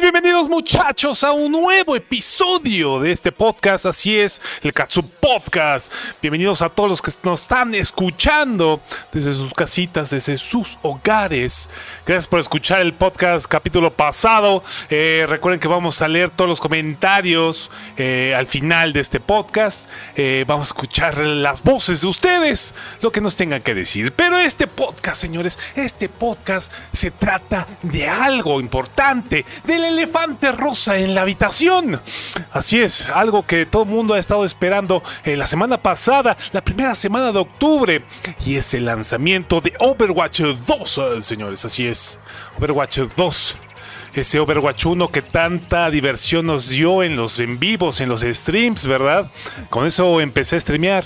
bienvenidos muchachos a un nuevo episodio de este podcast, así es, el Katsu Podcast. Bienvenidos a todos los que nos están escuchando desde sus casitas, desde sus hogares. Gracias por escuchar el podcast capítulo pasado. Eh, recuerden que vamos a leer todos los comentarios eh, al final de este podcast. Eh, vamos a escuchar las voces de ustedes, lo que nos tengan que decir. Pero este podcast, señores, este podcast se trata de algo importante, de el rosa en la habitación. Así es, algo que todo el mundo ha estado esperando eh, la semana pasada, la primera semana de octubre, y es el lanzamiento de Overwatch 2, eh, señores. Así es, Overwatch 2 ese Overwatch 1 que tanta diversión nos dio en los en vivos, en los streams, ¿verdad? Con eso empecé a streamear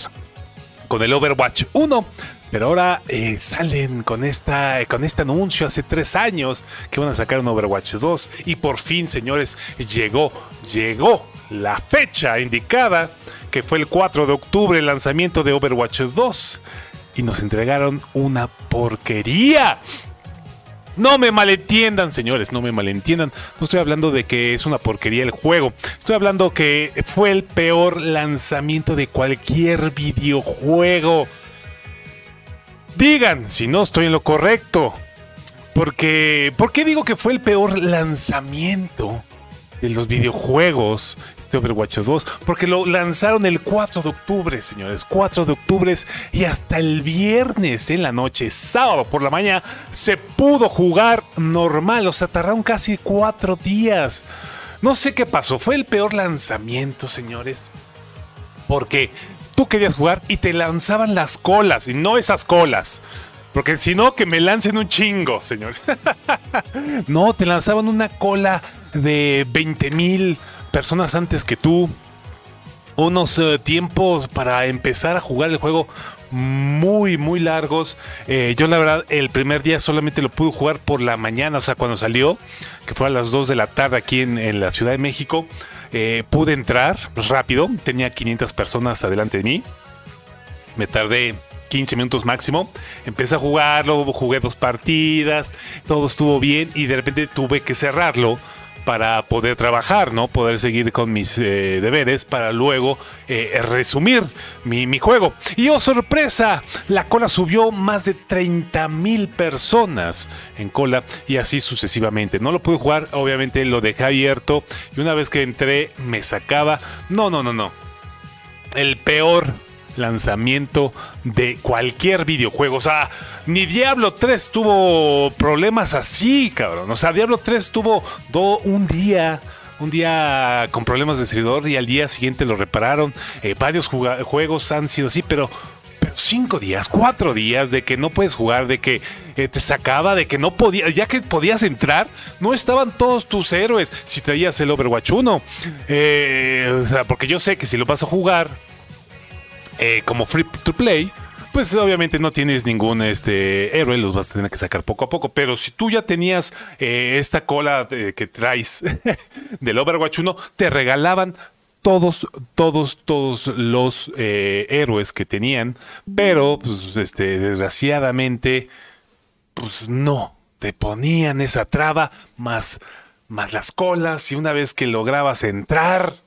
con el Overwatch 1. Pero ahora eh, salen con, esta, con este anuncio hace tres años que van a sacar un Overwatch 2. Y por fin, señores, llegó, llegó la fecha indicada, que fue el 4 de octubre, el lanzamiento de Overwatch 2. Y nos entregaron una porquería. No me malentiendan, señores, no me malentiendan. No estoy hablando de que es una porquería el juego. Estoy hablando que fue el peor lanzamiento de cualquier videojuego. Digan si no estoy en lo correcto. Porque, ¿por qué digo que fue el peor lanzamiento de los videojuegos? Este Overwatch 2. Porque lo lanzaron el 4 de octubre, señores. 4 de octubre y hasta el viernes en la noche, sábado por la mañana, se pudo jugar normal. O sea, tardaron casi 4 días. No sé qué pasó. Fue el peor lanzamiento, señores. Porque tú querías jugar y te lanzaban las colas, y no esas colas. Porque si no, que me lancen un chingo, señor. no, te lanzaban una cola de 20 mil personas antes que tú. Unos eh, tiempos para empezar a jugar el juego muy, muy largos. Eh, yo la verdad el primer día solamente lo pude jugar por la mañana, o sea, cuando salió, que fue a las 2 de la tarde aquí en la Ciudad de México. Eh, pude entrar rápido, tenía 500 personas adelante de mí. Me tardé 15 minutos máximo. Empecé a jugarlo, jugué dos partidas, todo estuvo bien y de repente tuve que cerrarlo para poder trabajar, ¿no? Poder seguir con mis eh, deberes para luego eh, resumir mi, mi, juego. Y oh sorpresa, la cola subió más de 30 mil personas en cola y así sucesivamente. No lo pude jugar, obviamente lo dejé abierto y una vez que entré me sacaba. No, no, no, no. El peor lanzamiento de cualquier videojuego. O sea, ni Diablo 3 tuvo problemas así, cabrón. O sea, Diablo 3 tuvo un día un día con problemas de servidor y al día siguiente lo repararon. Eh, varios juegos han sido así, pero, pero, cinco días, cuatro días de que no puedes jugar, de que eh, te sacaba, de que no podías, ya que podías entrar, no estaban todos tus héroes si traías el Overwatch 1. Eh, o sea, porque yo sé que si lo vas a jugar eh, como free to play, pues obviamente no tienes ningún este héroe, los vas a tener que sacar poco a poco. Pero si tú ya tenías eh, esta cola que traes del Overwatch 1, te regalaban todos, todos, todos los eh, héroes que tenían. Pero, pues, este, desgraciadamente, pues no, te ponían esa traba más, más las colas. Y una vez que lograbas entrar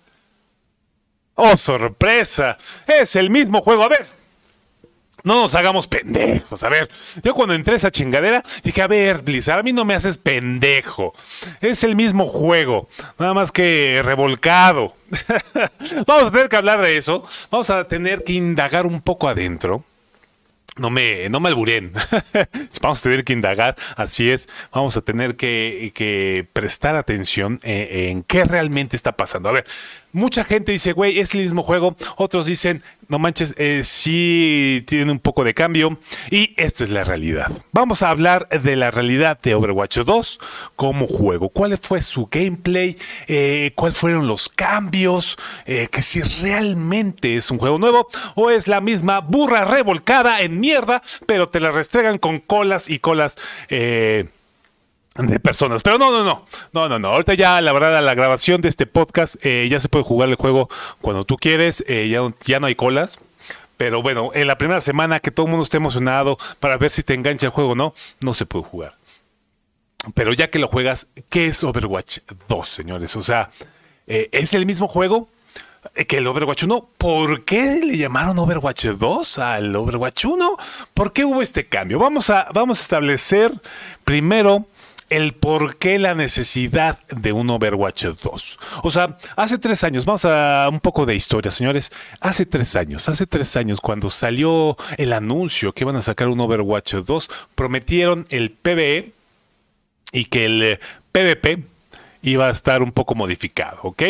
¡Oh, sorpresa! Es el mismo juego. A ver, no nos hagamos pendejos. A ver, yo cuando entré a esa chingadera dije, a ver, Blizzard, a mí no me haces pendejo. Es el mismo juego, nada más que revolcado. Vamos a tener que hablar de eso. Vamos a tener que indagar un poco adentro no me, no me alburen. Vamos a tener que indagar, así es. Vamos a tener que, prestar atención en, en, qué realmente está pasando. A ver, mucha gente dice, güey, es el mismo juego. Otros dicen, no manches, eh, sí tiene un poco de cambio. Y esta es la realidad. Vamos a hablar de la realidad de Overwatch 2 como juego. ¿Cuál fue su gameplay? Eh, ¿Cuáles fueron los cambios? Eh, que si realmente es un juego nuevo o es la misma burra revolcada en mierda, pero te la restregan con colas y colas. Eh, de personas. Pero no, no, no. No, no, no. Ahorita ya, la verdad, la grabación de este podcast eh, ya se puede jugar el juego cuando tú quieres. Eh, ya, ya no hay colas. Pero bueno, en la primera semana que todo el mundo esté emocionado para ver si te engancha el juego o no, no se puede jugar. Pero ya que lo juegas, ¿qué es Overwatch 2, señores? O sea, eh, ¿es el mismo juego que el Overwatch 1? ¿Por qué le llamaron Overwatch 2 al Overwatch 1? ¿Por qué hubo este cambio? Vamos a, vamos a establecer primero el por qué la necesidad de un Overwatch 2. O sea, hace tres años, vamos a un poco de historia, señores. Hace tres años, hace tres años, cuando salió el anuncio que iban a sacar un Overwatch 2, prometieron el PvE y que el PvP iba a estar un poco modificado, ¿ok?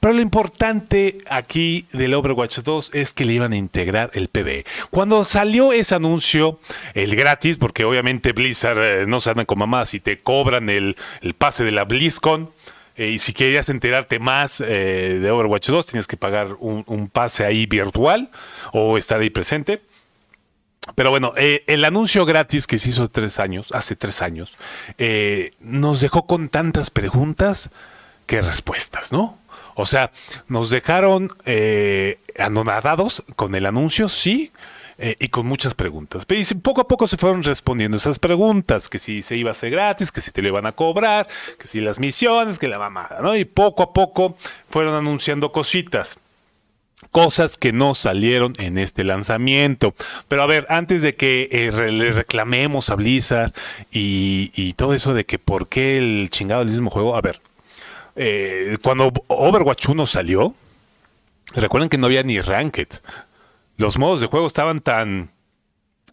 Pero lo importante aquí del Overwatch 2 es que le iban a integrar el PvE. Cuando salió ese anuncio, el gratis, porque obviamente Blizzard eh, no se andan con mamás y te cobran el, pase de la BlizzCon, eh, y si querías enterarte más eh, de Overwatch 2, tienes que pagar un, un, pase ahí virtual o estar ahí presente. Pero bueno, eh, el anuncio gratis que se hizo hace tres años, hace tres años, eh, nos dejó con tantas preguntas que respuestas, ¿no? O sea, nos dejaron eh, anonadados con el anuncio, sí, y con muchas preguntas. Pero poco a poco se fueron respondiendo esas preguntas, que si se iba a hacer gratis, que si te lo iban a cobrar, que si las misiones, que la mamada, ¿no? Y poco a poco fueron anunciando cositas cosas que no salieron en este lanzamiento. Pero a ver, antes de que eh, le reclamemos a Blizzard y, todo eso de que por qué el chingado del mismo juego, a ver, eh, cuando Overwatch 1 salió, recuerden que no había ni ranked. Los modos de juego estaban tan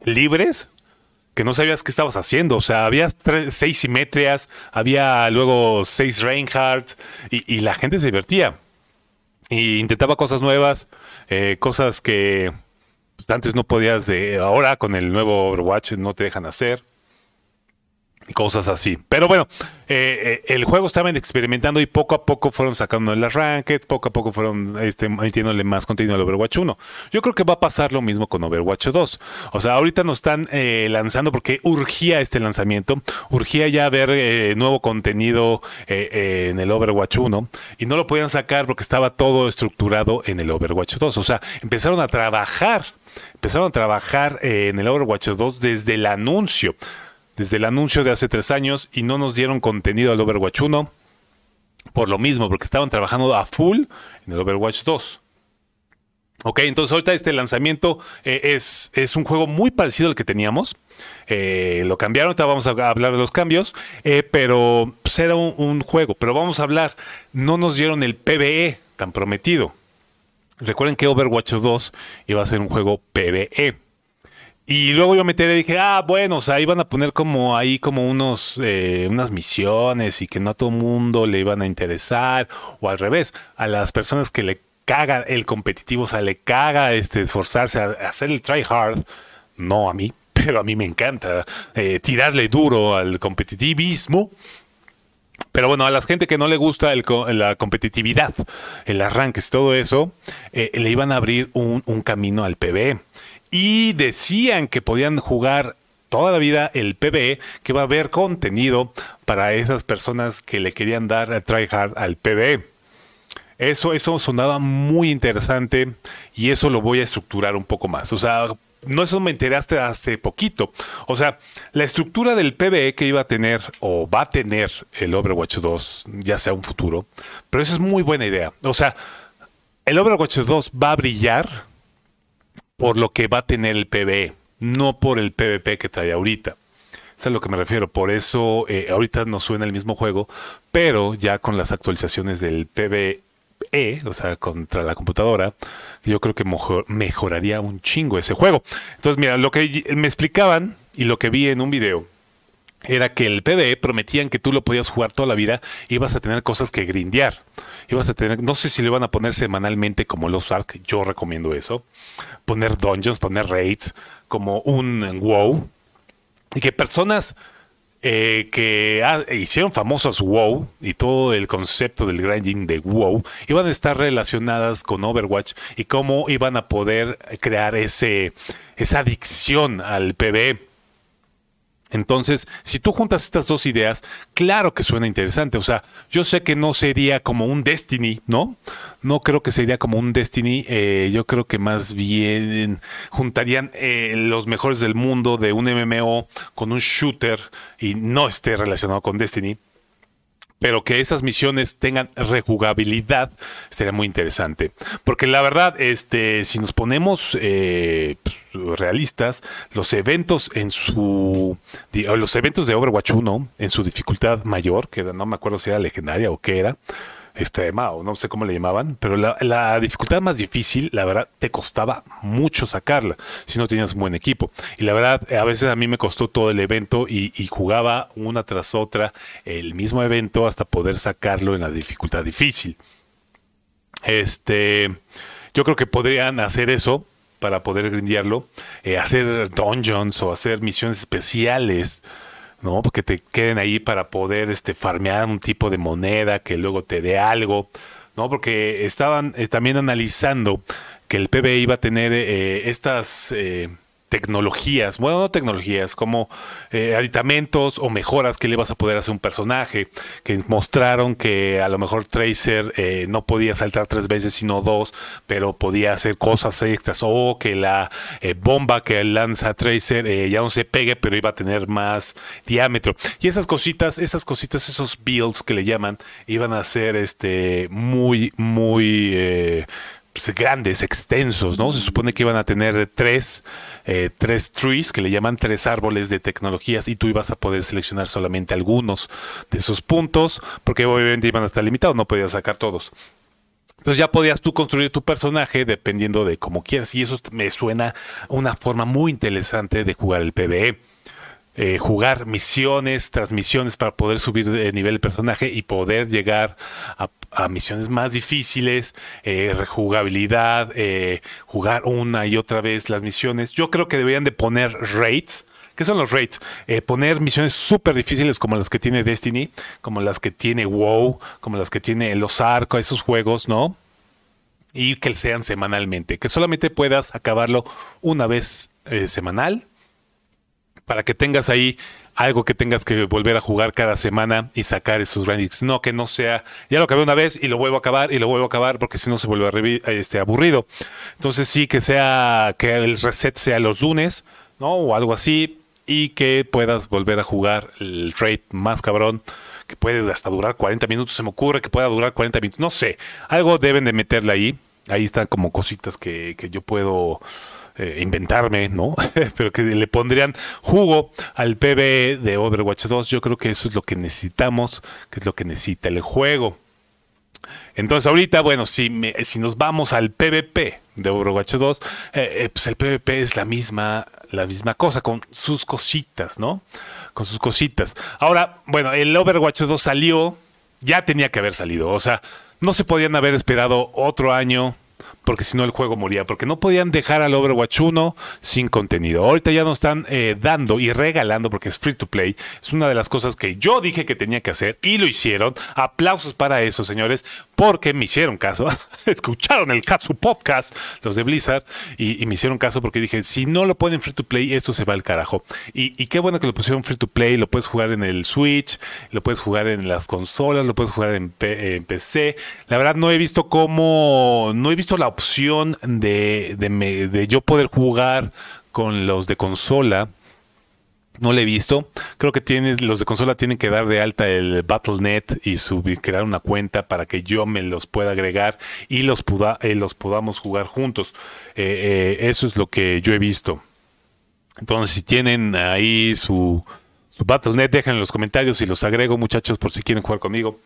libres que no sabías qué estabas haciendo. O sea, había seis simetrias, había luego seis Reinhardt y la gente se divertía. Y intentaba cosas nuevas, eh, cosas que antes no podías de ahora con el nuevo Overwatch no te dejan hacer cosas así. Pero bueno, eh, eh, el juego estaban experimentando y poco a poco fueron sacando las rankings, poco a poco fueron este, metiéndole más contenido al Overwatch 1. Yo creo que va a pasar lo mismo con Overwatch 2. O sea, ahorita nos están eh, lanzando porque urgía este lanzamiento, urgía ya ver nuevo contenido en el Overwatch 1 y no lo podían sacar porque estaba todo estructurado en el Overwatch 2. O sea, empezaron a trabajar, empezaron a trabajar en el Overwatch 2 desde el anuncio desde el anuncio de hace tres años y no nos dieron contenido al Overwatch 1 por lo mismo, porque estaban trabajando a full en el Overwatch 2. Ok, entonces ahorita este lanzamiento eh, es, es, un juego muy parecido al que teníamos. Eh, lo cambiaron, ahorita vamos a hablar de los cambios, eh, pero pues, era un, un, juego. Pero vamos a hablar, no nos dieron el PvE tan prometido. Recuerden que Overwatch 2 iba a ser un juego PvE. Y luego yo me enteré y dije, ah, bueno, o sea, iban a poner como ahí como unos, eh, unas misiones y que no a todo mundo le iban a interesar, o al revés, a las personas que le caga el competitivo, o sea, le caga este, esforzarse a, hacer el try hard, no a mí, pero a mí me encanta eh, tirarle duro al competitivismo. Pero bueno, a la gente que no le gusta el, la competitividad, el arranque, todo eso, eh, le iban a abrir un, un camino al PB y decían que podían jugar toda la vida el PvE, que va a haber contenido para esas personas que le querían dar a tryhard al PvE. Eso, eso sonaba muy interesante y eso lo voy a estructurar un poco más. O sea, no eso me enteraste hace poquito. O sea, la estructura del PvE que iba a tener o va a tener el Overwatch 2, ya sea un futuro, pero eso es muy buena idea. O sea, el Overwatch 2 va a brillar por lo que va a tener el PvE, no por el PvP que trae ahorita. Es a lo que me refiero. Por eso eh, ahorita no suena el mismo juego, pero ya con las actualizaciones del PvE, o sea, contra la computadora, yo creo que mejoraría un chingo ese juego. Entonces, mira, lo que me explicaban y lo que vi en un video era que el PvE prometían que tú lo podías jugar toda la vida ibas a tener cosas que grindear. Ibas a tener, no sé si le van a poner semanalmente como los Ark, yo recomiendo eso. Poner dungeons, poner raids, como un WoW. Y que personas eh, que hicieron famosos WoW y todo el concepto del grinding de WoW iban a estar relacionadas con Overwatch y cómo iban a poder crear ese, esa adicción al PvE Entonces, si tú juntas estas dos ideas, claro que suena interesante. O sea, yo sé que no sería como un Destiny, ¿no? No creo que sería como un Destiny. Eh, yo creo que más bien juntarían eh, los mejores del mundo de un MMO con un shooter y no esté relacionado con Destiny pero que esas misiones tengan rejugabilidad sería muy interesante. Porque la verdad, este, si nos ponemos eh, pues, realistas, los eventos en su los eventos de Overwatch 1 en su dificultad mayor, que no me acuerdo si era legendaria o qué era, extrema o no sé cómo le llamaban, pero la, dificultad más difícil, la verdad, te costaba mucho sacarla si no tenías un buen equipo. Y la verdad, a veces a mí me costó todo el evento y, jugaba una tras otra el mismo evento hasta poder sacarlo en la dificultad difícil. Este, yo creo que podrían hacer eso para poder grindearlo, eh, hacer dungeons o hacer misiones especiales ¿no? Porque te queden ahí para poder este, farmear un tipo de moneda que luego te dé algo, ¿no? Porque estaban eh, también analizando que el PB iba a tener eh, estas... Eh, tecnologías, bueno, no tecnologías, como eh, aditamentos o mejoras que le vas a poder hacer a un personaje, que mostraron que a lo mejor Tracer eh, no podía saltar tres veces sino dos, pero podía hacer cosas extras, o que la eh, bomba que lanza Tracer ya no se pegue, pero iba a tener más diámetro. Y esas cositas, esas cositas, esos builds que le llaman, iban a ser este muy, muy pues, grandes, extensos, ¿no? Se supone que iban a tener tres, eh, tres trees, que le llaman tres árboles de tecnologías, y tú ibas a poder seleccionar solamente algunos de esos puntos, porque obviamente iban a estar limitados, no podías sacar todos. Entonces ya podías tú construir tu personaje dependiendo de cómo quieras, y eso me suena una forma muy interesante de jugar el PvE. Eh, jugar misiones, transmisiones para poder subir de nivel el personaje y poder llegar a, misiones más difíciles, eh, rejugabilidad, eh, jugar una y otra vez las misiones. Yo creo que deberían de poner rates. ¿Qué son los rates? poner misiones súper difíciles como las que tiene Destiny, como las que tiene WoW, como las que tiene los arcos, esos juegos, ¿no? Y que sean semanalmente, que solamente puedas acabarlo una vez semanal para que tengas ahí algo que tengas que volver a jugar cada semana y sacar esos rankings. No que no sea, ya lo acabé una vez y lo vuelvo a acabar y lo vuelvo a acabar porque si no se vuelve a este, aburrido. Entonces sí que sea, que el reset sea los lunes, ¿no? O algo así y que puedas volver a jugar el trade más cabrón que puede hasta durar 40 minutos, se me ocurre que pueda durar 40 minutos, no sé, algo deben de meterle ahí, ahí están como cositas que, que yo puedo eh, inventarme, ¿no? Pero que le pondrían jugo al PB de Overwatch 2. Yo creo que eso es lo que necesitamos, que es lo que necesita el juego. Entonces ahorita, bueno, si, si nos vamos al PvP de Overwatch 2, eh, eh, pues el PvP es la misma, la misma cosa, con sus cositas, ¿no? Con sus cositas. Ahora, bueno, el Overwatch 2 salió, ya tenía que haber salido, o sea, no se podían haber esperado otro año porque si no el juego moría, porque no podían dejar al Overwatch 1 sin contenido. Ahorita ya nos están eh, dando y regalando, porque es free to play, es una de las cosas que yo dije que tenía que hacer y lo hicieron. Aplausos para eso, señores, porque me hicieron caso. Escucharon el Katsu Podcast, los de Blizzard, y, me hicieron caso porque dije, si no lo ponen free to play, esto se va al carajo. Y, qué bueno que lo pusieron free to play, lo puedes jugar en el Switch, lo puedes jugar en las consolas, lo puedes jugar en, PC. La verdad no he visto cómo, no he visto la opción de, de, yo poder jugar con los de consola. No lo he visto. Creo que tienes, los de consola tienen que dar de alta el Battle.net y subir, crear una cuenta para que yo me los pueda agregar y los, eh, los podamos jugar juntos. Eh, eh, eso es lo que yo he visto. Entonces, si tienen ahí su, su Battle.net, dejen en los comentarios y los agrego, muchachos, por si quieren jugar conmigo.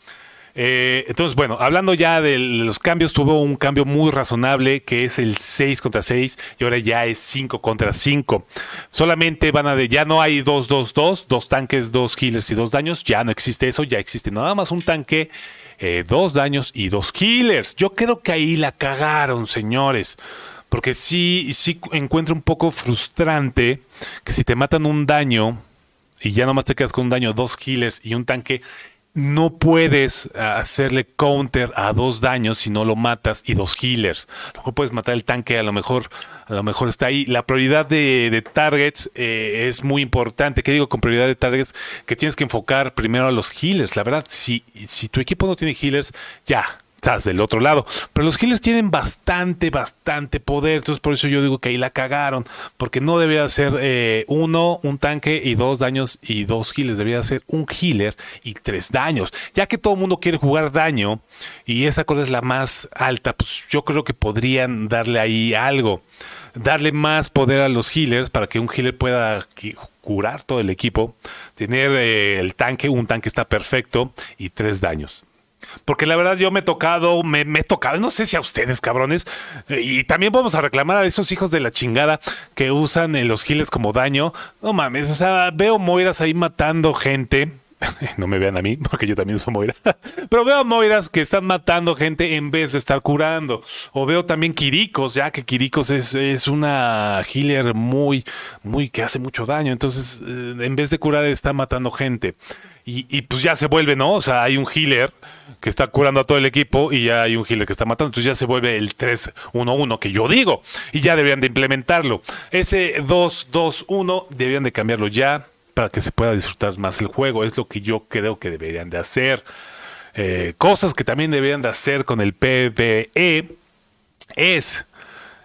Eh, entonces, bueno, hablando ya de los cambios, tuvo un cambio muy razonable que es el 6 contra 6 y ahora ya es 5 contra 5. Solamente van a de, ya no hay 2, 2, 2, dos tanques, dos healers y dos daños, ya no existe eso, ya existe nada más un tanque, eh, dos daños y dos healers. Yo creo que ahí la cagaron, señores. Porque sí, sí encuentro un poco frustrante que si te matan un daño y ya nomás te quedas con un daño, dos healers y un tanque, no puedes hacerle counter a dos daños si no lo matas y dos healers. Lo mejor puedes matar el tanque, a lo mejor, a lo mejor está ahí. La prioridad de, targets eh, es muy importante. ¿Qué digo con prioridad de targets? Que tienes que enfocar primero a los healers. La verdad, si, si tu equipo no tiene healers, ya, estás del otro lado. Pero los healers tienen bastante, bastante poder. Entonces por eso yo digo que ahí la cagaron. Porque no debería ser eh, uno, un tanque y dos daños y dos healers. Debería ser un healer y tres daños. Ya que todo el mundo quiere jugar daño y esa cosa es la más alta, pues yo creo que podrían darle ahí algo. Darle más poder a los healers para que un healer pueda curar todo el equipo. Tener eh, el tanque, un tanque está perfecto y tres daños. Porque la verdad yo me he tocado, me, he tocado, no sé si a ustedes, cabrones, y también vamos a reclamar a esos hijos de la chingada que usan los giles como daño. No mames, o sea, veo Moiras ahí matando gente. No me vean a mí, porque yo también soy Moira. Pero veo a Moiras que están matando gente en vez de estar curando. O veo también Kirikos, ya que Kirikos es, es una healer muy, muy que hace mucho daño. Entonces, eh, en vez de curar, está matando gente. Y, y, pues ya se vuelve, ¿no? O sea, hay un healer que está curando a todo el equipo y ya hay un healer que está matando. Entonces ya se vuelve el 3-1-1 que yo digo. Y ya deberían de implementarlo. Ese 2-2-1 deberían de cambiarlo ya para que se pueda disfrutar más el juego. Es lo que yo creo que deberían de hacer. Eh, cosas que también deberían de hacer con el PvE es,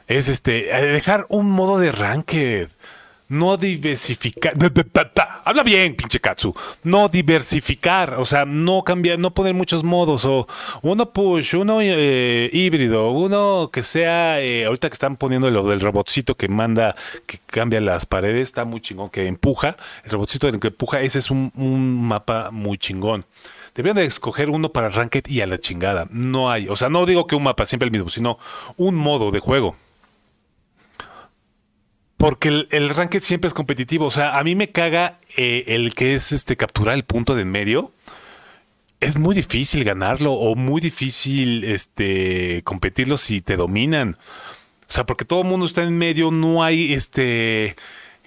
es este, dejar un modo de ranked no diversificar. Habla bien, pinche Katsu. No diversificar, o sea, no cambiar, no poner muchos modos. O uno push, uno eh, híbrido, uno que sea. Eh, ahorita que están poniendo lo del robotcito que manda, que cambia las paredes, está muy chingón, que empuja. El robotcito que empuja, ese es un, mapa muy chingón. Deberían de escoger uno para Ranked y a la chingada. No hay. O sea, no digo que un mapa siempre el mismo, sino un modo de juego. Porque el, el, ranked siempre es competitivo. O sea, a mí me caga eh, el que es este capturar el punto de en medio. Es muy difícil ganarlo o muy difícil este competirlo si te dominan. O sea, porque todo el mundo está en medio, no hay este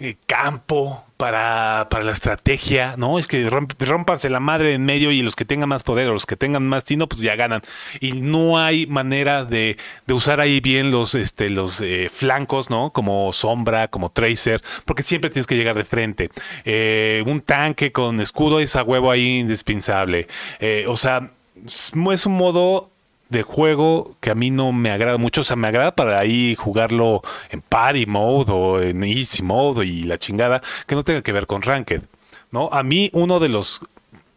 eh, campo para, para, la estrategia, ¿no? Es que rompanse la madre en medio y los que tengan más poder o los que tengan más tino, pues ya ganan. Y no hay manera de, de usar ahí bien los, este, los eh, flancos, ¿no? Como sombra, como tracer, porque siempre tienes que llegar de frente. Eh, un tanque con escudo es a huevo ahí indispensable. o sea, es un modo de juego que a mí no me agrada mucho. O sea, me agrada para ahí jugarlo en party mode o en easy mode y la chingada, que no tenga que ver con ranked. ¿no? A mí uno de los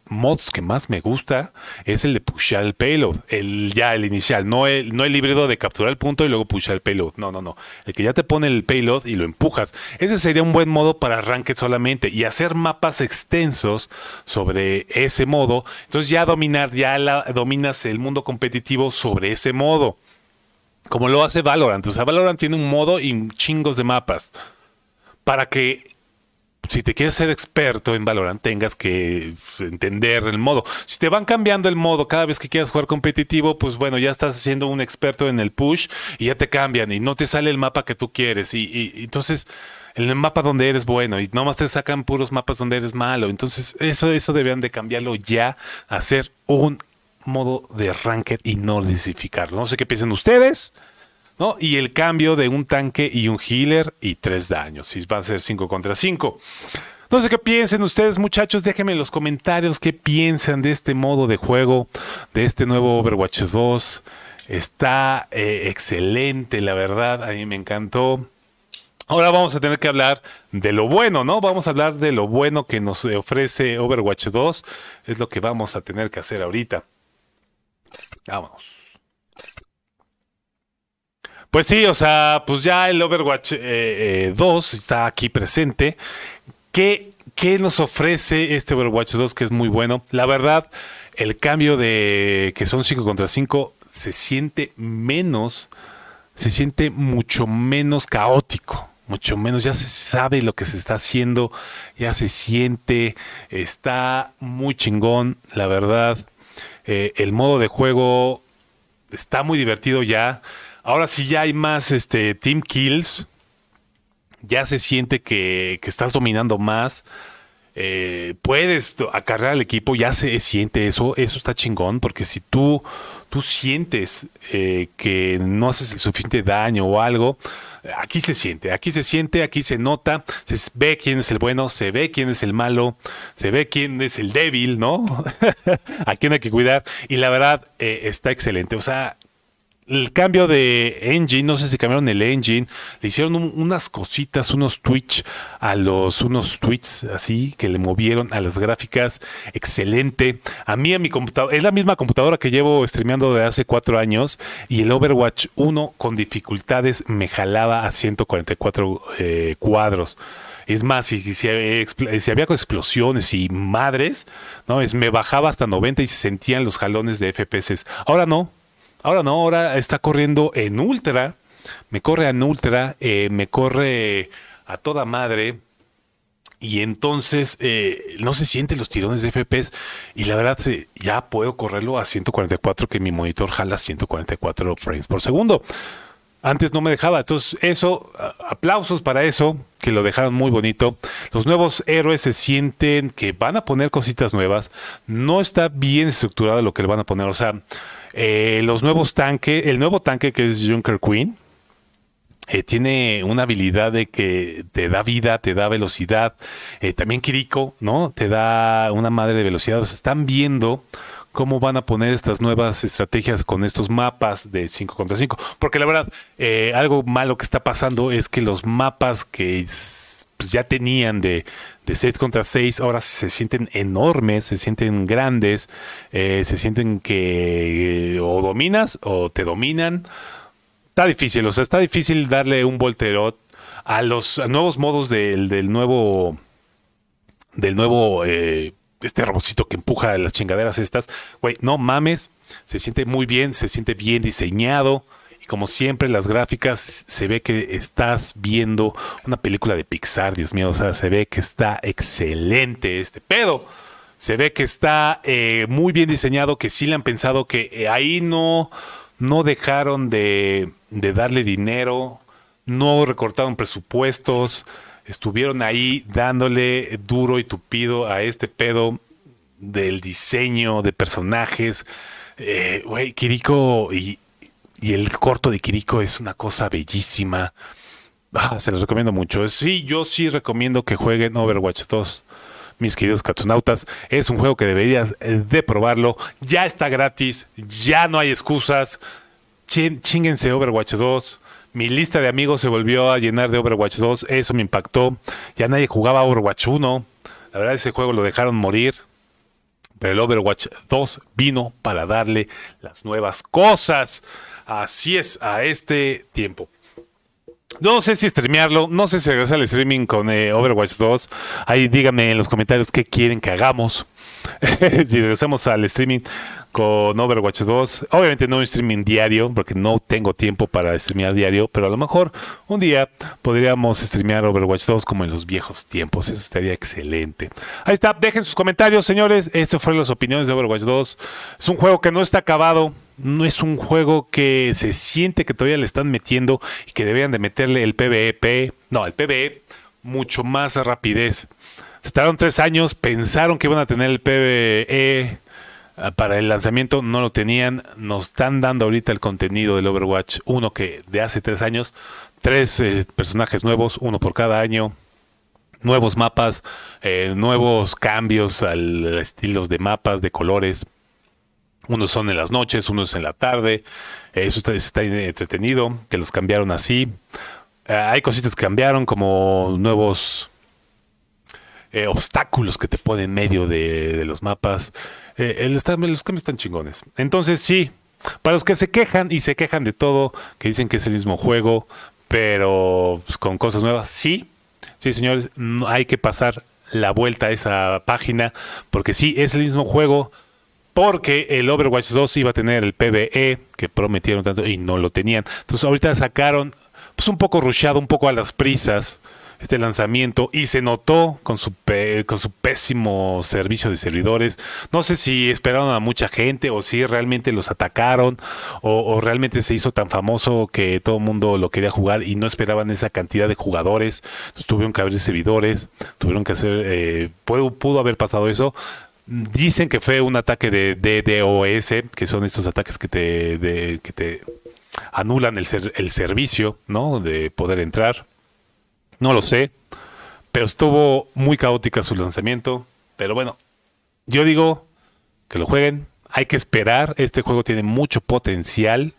mods que más me gusta es el de pushar el payload, el ya el inicial, no el, no el híbrido de capturar el punto y luego pushar el payload. No, no, no. El que ya te pone el payload y lo empujas. Ese sería un buen modo para ranked solamente y hacer mapas extensos sobre ese modo. Entonces ya dominar, ya la, dominas el mundo competitivo sobre ese modo. Como lo hace Valorant. O sea, Valorant tiene un modo y chingos de mapas. Para que si te quieres ser experto en Valorant, tengas que entender el modo. Si te van cambiando el modo cada vez que quieras jugar competitivo, pues bueno, ya estás siendo un experto en el push y ya te cambian y no te sale el mapa que tú quieres. Y, entonces, en el mapa donde eres bueno y nomás te sacan puros mapas donde eres malo. Entonces, eso, eso deberían de cambiarlo ya, hacer un modo de ranked y no desificarlo. No sé qué piensan ustedes. ¿No? Y el cambio de un tanque y un healer y tres daños. Si va a ser 5 contra 5. No sé qué piensen ustedes, muchachos. Déjenme en los comentarios qué piensan de este modo de juego, de este nuevo Overwatch 2. Está eh, excelente, la verdad. A mí me encantó. Ahora vamos a tener que hablar de lo bueno, ¿no? Vamos a hablar de lo bueno que nos ofrece Overwatch 2. Es lo que vamos a tener que hacer ahorita. Vámonos. Pues sí, o sea, pues ya el Overwatch 2 eh, eh, está aquí presente. ¿Qué, ¿Qué nos ofrece este Overwatch 2 que es muy bueno? La verdad, el cambio de que son 5 contra 5 se siente menos, se siente mucho menos caótico mucho menos, ya se sabe lo que se está haciendo, ya se siente, está muy chingón, la verdad. Eh, el modo de juego está muy divertido ya. Ahora sí ya hay más este, team kills. Ya se siente que, estás dominando más. eh, puedes acarrear al equipo, ya se siente eso, eso está chingón, porque si tú, tú sientes eh, que no haces el suficiente daño o algo, aquí se siente, aquí se siente, aquí se nota, se ve quién es el bueno, se ve quién es el malo, se ve quién es el débil, ¿no? a quién hay que cuidar, y la verdad eh, está excelente, o sea, el cambio de engine, no sé si cambiaron el engine, le hicieron unas cositas, unos tweets a los, unos tweets así que le movieron a las gráficas, excelente. A mí, a mi computadora, es la misma computadora que llevo streameando de hace cuatro años y el Overwatch 1 con dificultades me jalaba a 144 eh, cuadros. Es más, si, si, había explosiones y madres, ¿no? Es, me bajaba hasta 90 y se sentían los jalones de FPS. Ahora no, Ahora no, ahora está corriendo en ultra, me corre en ultra, eh, me corre a toda madre y entonces eh, no se sienten los tirones de FPS y la verdad ya puedo correrlo a 144 que mi monitor jala 144 frames por segundo. Antes no me dejaba, entonces eso, aplausos para eso, que lo dejaron muy bonito. Los nuevos héroes se sienten que van a poner cositas nuevas. No está bien estructurado lo que le van a poner, o sea, eh, los nuevos tanques, el nuevo tanque que es Junker Queen, eh, tiene una habilidad de que te da vida, te da velocidad. Eh, también Kiriko, ¿no? Te da una madre de velocidad. O sea, están viendo cómo van a poner estas nuevas estrategias con estos mapas de 5 contra 5. Porque la verdad, algo malo que está pasando es que los mapas que pues, ya tenían de, de 6 contra 6 ahora se sienten enormes, se sienten grandes, eh, se sienten que o dominas o te dominan. Está difícil, o sea, está difícil darle un volterot a los nuevos modos del, del nuevo del nuevo eh, este robocito que empuja las chingaderas estas. Güey, no mames, se siente muy bien, se siente bien diseñado. Como siempre, las gráficas se ve que estás viendo una película de Pixar, Dios mío. O sea, se ve que está excelente este pedo. Se ve que está eh, muy bien diseñado, que sí le han pensado que eh, ahí no, no dejaron de, de darle dinero, no recortaron presupuestos, estuvieron ahí dándole duro y tupido a este pedo del diseño de personajes. Eh, güey, Kiriko y, y el corto de Kiriko es una cosa bellísima. Ah, se los recomiendo mucho. Sí, yo sí recomiendo que jueguen Overwatch 2, mis queridos catunautas. Es un juego que deberías eh, de probarlo. Ya está gratis, ya no hay excusas. Chinguense Overwatch 2. Mi lista de amigos se volvió a llenar de Overwatch 2. Eso me impactó. Ya nadie jugaba Overwatch 1. La verdad, ese juego lo dejaron morir. Pero el Overwatch 2 vino para darle las nuevas cosas. Así es, a este tiempo. No sé si streamearlo, no sé si regresar al streaming con eh, Overwatch 2. Ahí díganme en los comentarios qué quieren que hagamos. si regresamos al streaming con Overwatch 2. Obviamente no un streaming diario, porque no tengo tiempo para streamear diario, pero a lo mejor un día podríamos streamear Overwatch 2 como en los viejos tiempos. Eso estaría excelente. Ahí está, dejen sus comentarios, señores. Estas fueron las opiniones de Overwatch 2. Es un juego que no está acabado. No es un juego que se siente que todavía le están metiendo y que deberían de meterle el PvP. No, el PvE mucho más rapidez. Se tardaron tres años, pensaron que iban a tener el PvE Ah, para el lanzamiento no lo tenían. Nos están dando ahorita el contenido del Overwatch 1 que de hace tres años. Tres eh, personajes nuevos, uno por cada año. Nuevos mapas, eh, nuevos cambios al estilos de mapas, de colores. Unos son en las noches, unos en la tarde. Eso está, entretenido, que los cambiaron así. Ah, hay cositas que cambiaron, como nuevos eh, obstáculos que te ponen en medio de los mapas. Eh, el los cambios están chingones. Entonces, sí, para los que se quejan y se quejan de todo, que dicen que es el mismo juego, pero pues, con cosas nuevas, sí, sí, señores, no, hay que pasar la vuelta a esa página, porque sí, es el mismo juego, porque el Overwatch 2 iba a tener el PvE que prometieron tanto y no lo tenían. Entonces, ahorita sacaron, pues un poco rushado, un poco a las prisas este lanzamiento y se notó con su, con su pésimo servicio de servidores. No sé si esperaron a mucha gente o si realmente los atacaron o, realmente se hizo tan famoso que todo el mundo lo quería jugar y no esperaban esa cantidad de jugadores. tuvieron que abrir servidores, tuvieron que hacer, eh, pudo, pudo haber pasado eso. Dicen que fue un ataque de DDoS, que son estos ataques que te, que te anulan el, el servicio, ¿no? De poder entrar. No lo sé, pero estuvo muy caótica su lanzamiento. Pero bueno, yo digo que lo jueguen. Hay que esperar. Este juego tiene mucho potencial.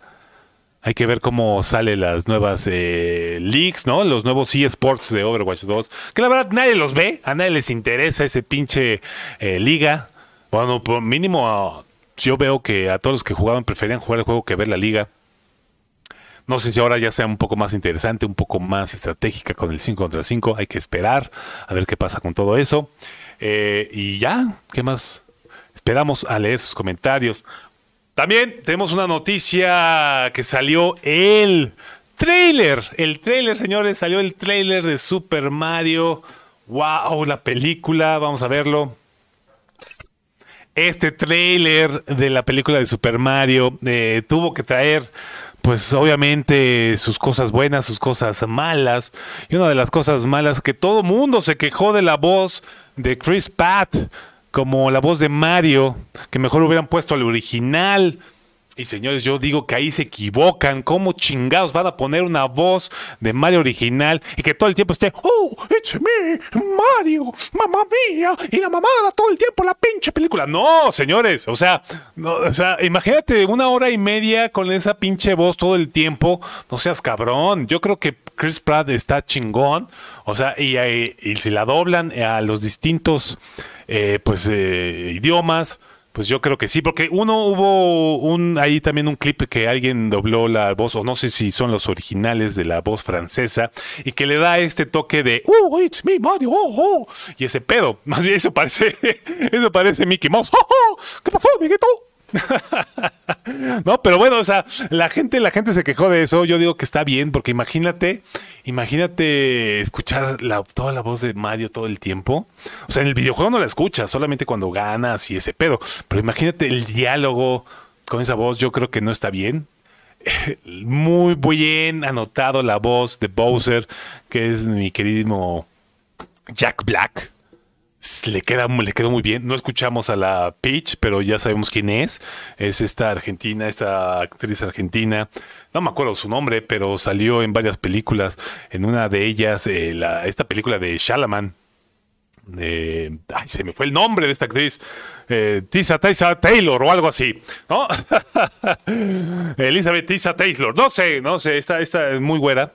Hay que ver cómo salen las nuevas eh, leagues, ¿no? Los nuevos eSports de Overwatch 2. Que la verdad nadie los ve. A nadie les interesa ese pinche eh, liga. Bueno, por mínimo yo veo que a todos los que jugaban preferían jugar el juego que ver la liga. No sé si ahora ya sea un poco más interesante, un poco más estratégica con el 5 contra 5. Hay que esperar a ver qué pasa con todo eso. Eh, y ya, ¿qué más? Esperamos a leer sus comentarios. También tenemos una noticia que salió el trailer. El trailer, señores, salió el trailer de Super Mario. ¡Wow! La película, vamos a verlo. Este trailer de la película de Super Mario eh, tuvo que traer pues obviamente sus cosas buenas, sus cosas malas. Y una de las cosas malas que todo mundo se quejó de la voz de Chris Pratt, como la voz de Mario, que mejor hubieran puesto al original. Y señores, yo digo que ahí se equivocan. ¿Cómo chingados van a poner una voz de Mario original y que todo el tiempo esté, oh, it's me, Mario, mamá mía, y la mamada todo el tiempo la pinche película? No, señores, o sea, o sea, imagínate una hora y media con esa pinche voz todo el tiempo. No seas cabrón. Yo creo que Chris Pratt está chingón. O sea, y, y, si la doblan a los distintos, eh, pues, eh, idiomas pues yo creo que sí, porque uno hubo un ahí también un clip que alguien dobló la voz, o no sé si son los originales de la voz francesa, y que le da este toque de Oh, it's me, Mario, oh, oh. Y ese pedo, más bien eso parece, eso parece Mickey Mouse. Oh, oh, ¿Qué pasó, amiguito? no, pero bueno, o sea, la gente, la gente se quejó de eso. Yo digo que está bien, porque imagínate, imagínate escuchar la, toda la voz de Mario todo el tiempo. O sea, en el videojuego no la escuchas, solamente cuando ganas y ese pedo. Pero imagínate el diálogo con esa voz, yo creo que no está bien. Muy bien anotado la voz de Bowser, que es mi queridísimo Jack Black le queda le quedó muy bien. No escuchamos a la Peach, pero ya sabemos quién es. Es esta argentina, esta actriz argentina. No me acuerdo su nombre, pero salió en varias películas. En una de ellas, eh, esta película de Shalaman. se me fue el nombre de esta actriz. Eh, Tisa, Tisa Taylor o algo así, ¿no? Elizabeth Tisa Taylor. No sé, no sé. Esta, esta es muy buena.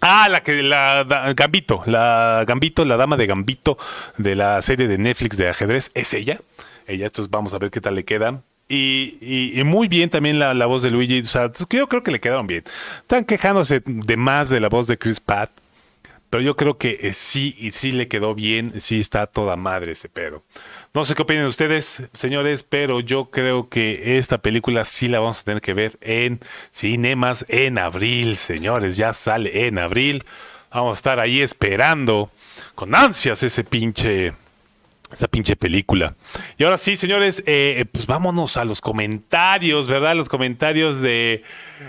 Ah, la que la, Gambito, la Gambito, la dama de Gambito de la serie de Netflix de ajedrez, es ella. Ella, entonces vamos a ver qué tal le quedan. Y, y, muy bien también la, la, voz de Luigi. O sea, yo creo que le quedaron bien. Están quejándose de más de la voz de Chris Pratt. Pero yo creo que eh, sí, y sí le quedó bien. Sí está toda madre ese pedo. No sé qué opinan ustedes, señores, pero yo creo que esta película sí la vamos a tener que ver en cinemas en abril, señores. Ya sale en abril. Vamos a estar ahí esperando con ansias ese pinche esa pinche película. Y ahora sí, señores, eh, pues vámonos a los comentarios, ¿verdad? Los comentarios de,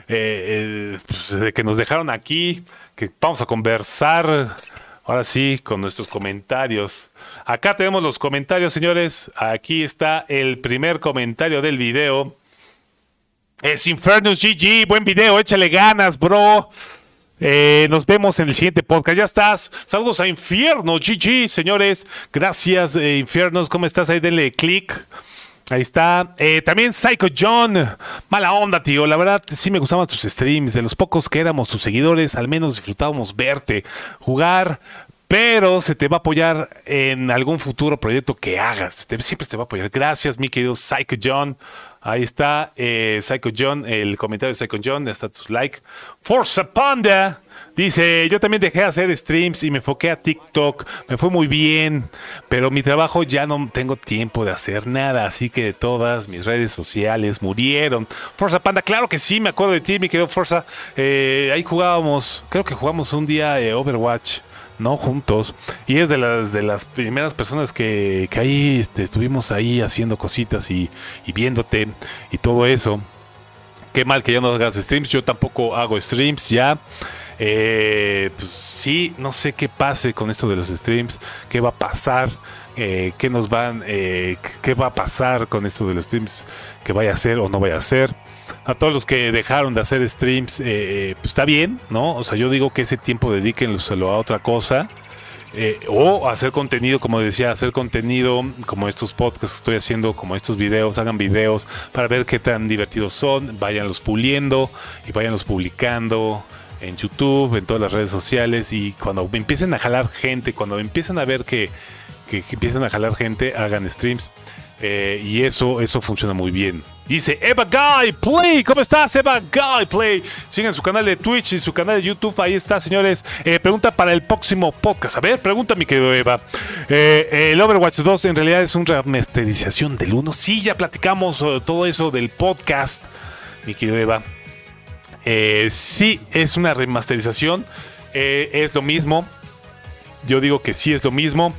eh, pues de que nos dejaron aquí, que vamos a conversar ahora sí con nuestros comentarios. Acá tenemos los comentarios, señores. Aquí está el primer comentario del video. Es Infernus GG, buen video, échale ganas, bro. Eh, nos vemos en el siguiente podcast. Ya estás. Saludos a Infierno GG, señores. Gracias, eh, Infiernos. ¿Cómo estás? Ahí denle click. Ahí está. Eh, también Psycho John. Mala onda, tío. La verdad, sí me gustaban tus streams. De los pocos que éramos tus seguidores, al menos disfrutábamos verte jugar pero se te va a apoyar en algún futuro proyecto que hagas. siempre te va a apoyar. Gracias, mi querido Psycho John. Ahí está, eh, Psycho John, el comentario de Psycho John, está tus like. Forza Panda dice: Yo también dejé de hacer streams y me enfoqué a TikTok. Me fue muy bien, pero mi trabajo ya no tengo tiempo de hacer nada. Así que todas mis redes sociales murieron. Forza Panda, claro que sí, me acuerdo de ti, mi querido Forza. Eh, ahí jugábamos, creo que jugamos un día eh, Overwatch. ¿No? Juntos. Y es de las, de las primeras personas que, que ahí este, estuvimos ahí haciendo cositas y, viéndote y todo eso. Qué mal que ya no hagas streams. Yo tampoco hago streams ya. Eh, pues sí, no sé qué pase con esto de los streams. ¿Qué va a pasar? Eh, ¿Qué nos van? Eh, ¿Qué va a pasar con esto de los streams? ¿Qué vaya a hacer o no vaya a hacer? A todos los que dejaron de hacer streams, pues está bien, ¿no? O sea, yo digo que ese tiempo dedíquenlo a otra cosa. o hacer contenido, como decía, hacer contenido como estos podcasts que estoy haciendo, como estos videos, hagan videos para ver qué tan divertidos son, váyanlos puliendo y váyanlos publicando en YouTube, en todas las redes sociales y cuando empiecen a jalar gente, cuando empiecen a ver que, que, empiezan a jalar gente, hagan streams eh, y eso, eso funciona muy bien. Dice Eva Guy Play. ¿Cómo estás, Eva Guy Play? Sigan su canal de Twitch y su canal de YouTube. Ahí está, señores. Eh, pregunta para el próximo podcast. A ver, pregunta, mi querido Eva. Eh, el Overwatch 2 en realidad es una remasterización del 1. Sí, ya platicamos todo eso del podcast, mi querido Eva. Eh, sí, es una remasterización. Eh, es lo mismo. Yo digo que sí es lo mismo.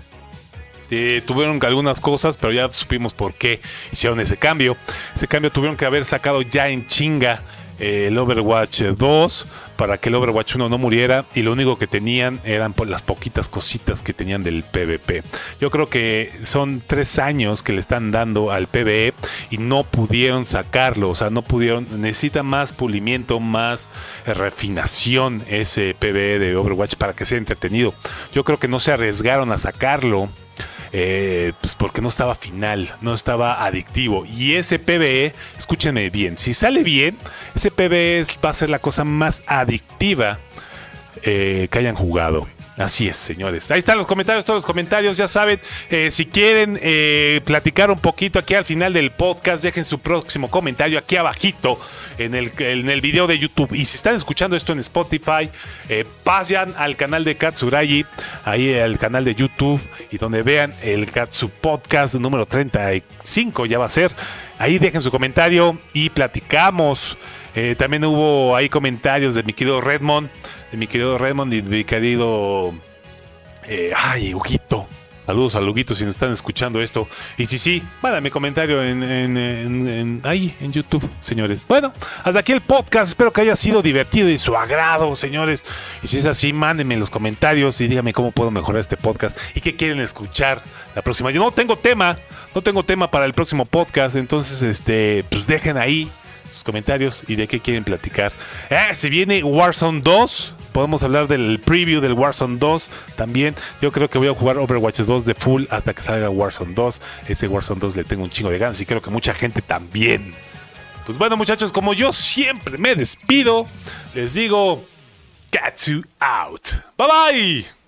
Eh, tuvieron algunas cosas, pero ya supimos por qué hicieron ese cambio. Ese cambio tuvieron que haber sacado ya en chinga el Overwatch 2 para que el Overwatch 1 no muriera y lo único que tenían eran las poquitas cositas que tenían del PvP. Yo creo que son tres años que le están dando al PvE y no pudieron sacarlo, o sea, no pudieron, necesita más pulimiento, más refinación ese PvE de Overwatch para que sea entretenido. Yo creo que no se arriesgaron a sacarlo eh, pues porque no estaba final, no estaba adictivo. Y ese PBE, escúchenme bien, si sale bien, ese PBE va a ser la cosa más adictiva eh, que hayan jugado. Así es, señores. Ahí están los comentarios, todos los comentarios. Ya saben, eh, si quieren eh, platicar un poquito aquí al final del podcast, dejen su próximo comentario aquí abajito en el, en el video de YouTube. Y si están escuchando esto en Spotify, eh, pasen al canal de Katsuragi, ahí al canal de YouTube, y donde vean el Katsu Podcast número 35, ya va a ser. Ahí dejen su comentario y platicamos. también hubo ahí comentarios de mi querido Redmond mi querido Raymond y mi querido. Eh, ay, Huguito. Saludos a Huguito si nos están escuchando esto. Y si sí, mándame comentario en, en, ahí, en YouTube, señores. Bueno, hasta aquí el podcast. Espero que haya sido divertido y su agrado, señores. Y si es así, mándenme los comentarios y díganme cómo puedo mejorar este podcast y qué quieren escuchar la próxima. Yo no tengo tema, no tengo tema para el próximo podcast. Entonces, este, pues dejen ahí sus comentarios y de qué quieren platicar. Eh, se viene Warzone 2 podemos hablar del preview del Warzone 2 también. Yo creo que voy a jugar Overwatch 2 de full hasta que salga Warzone 2. Ese Warzone 2 le tengo un chingo de ganas y creo que mucha gente también. Pues bueno, muchachos, como yo siempre me despido, les digo, Katsu out. Bye bye.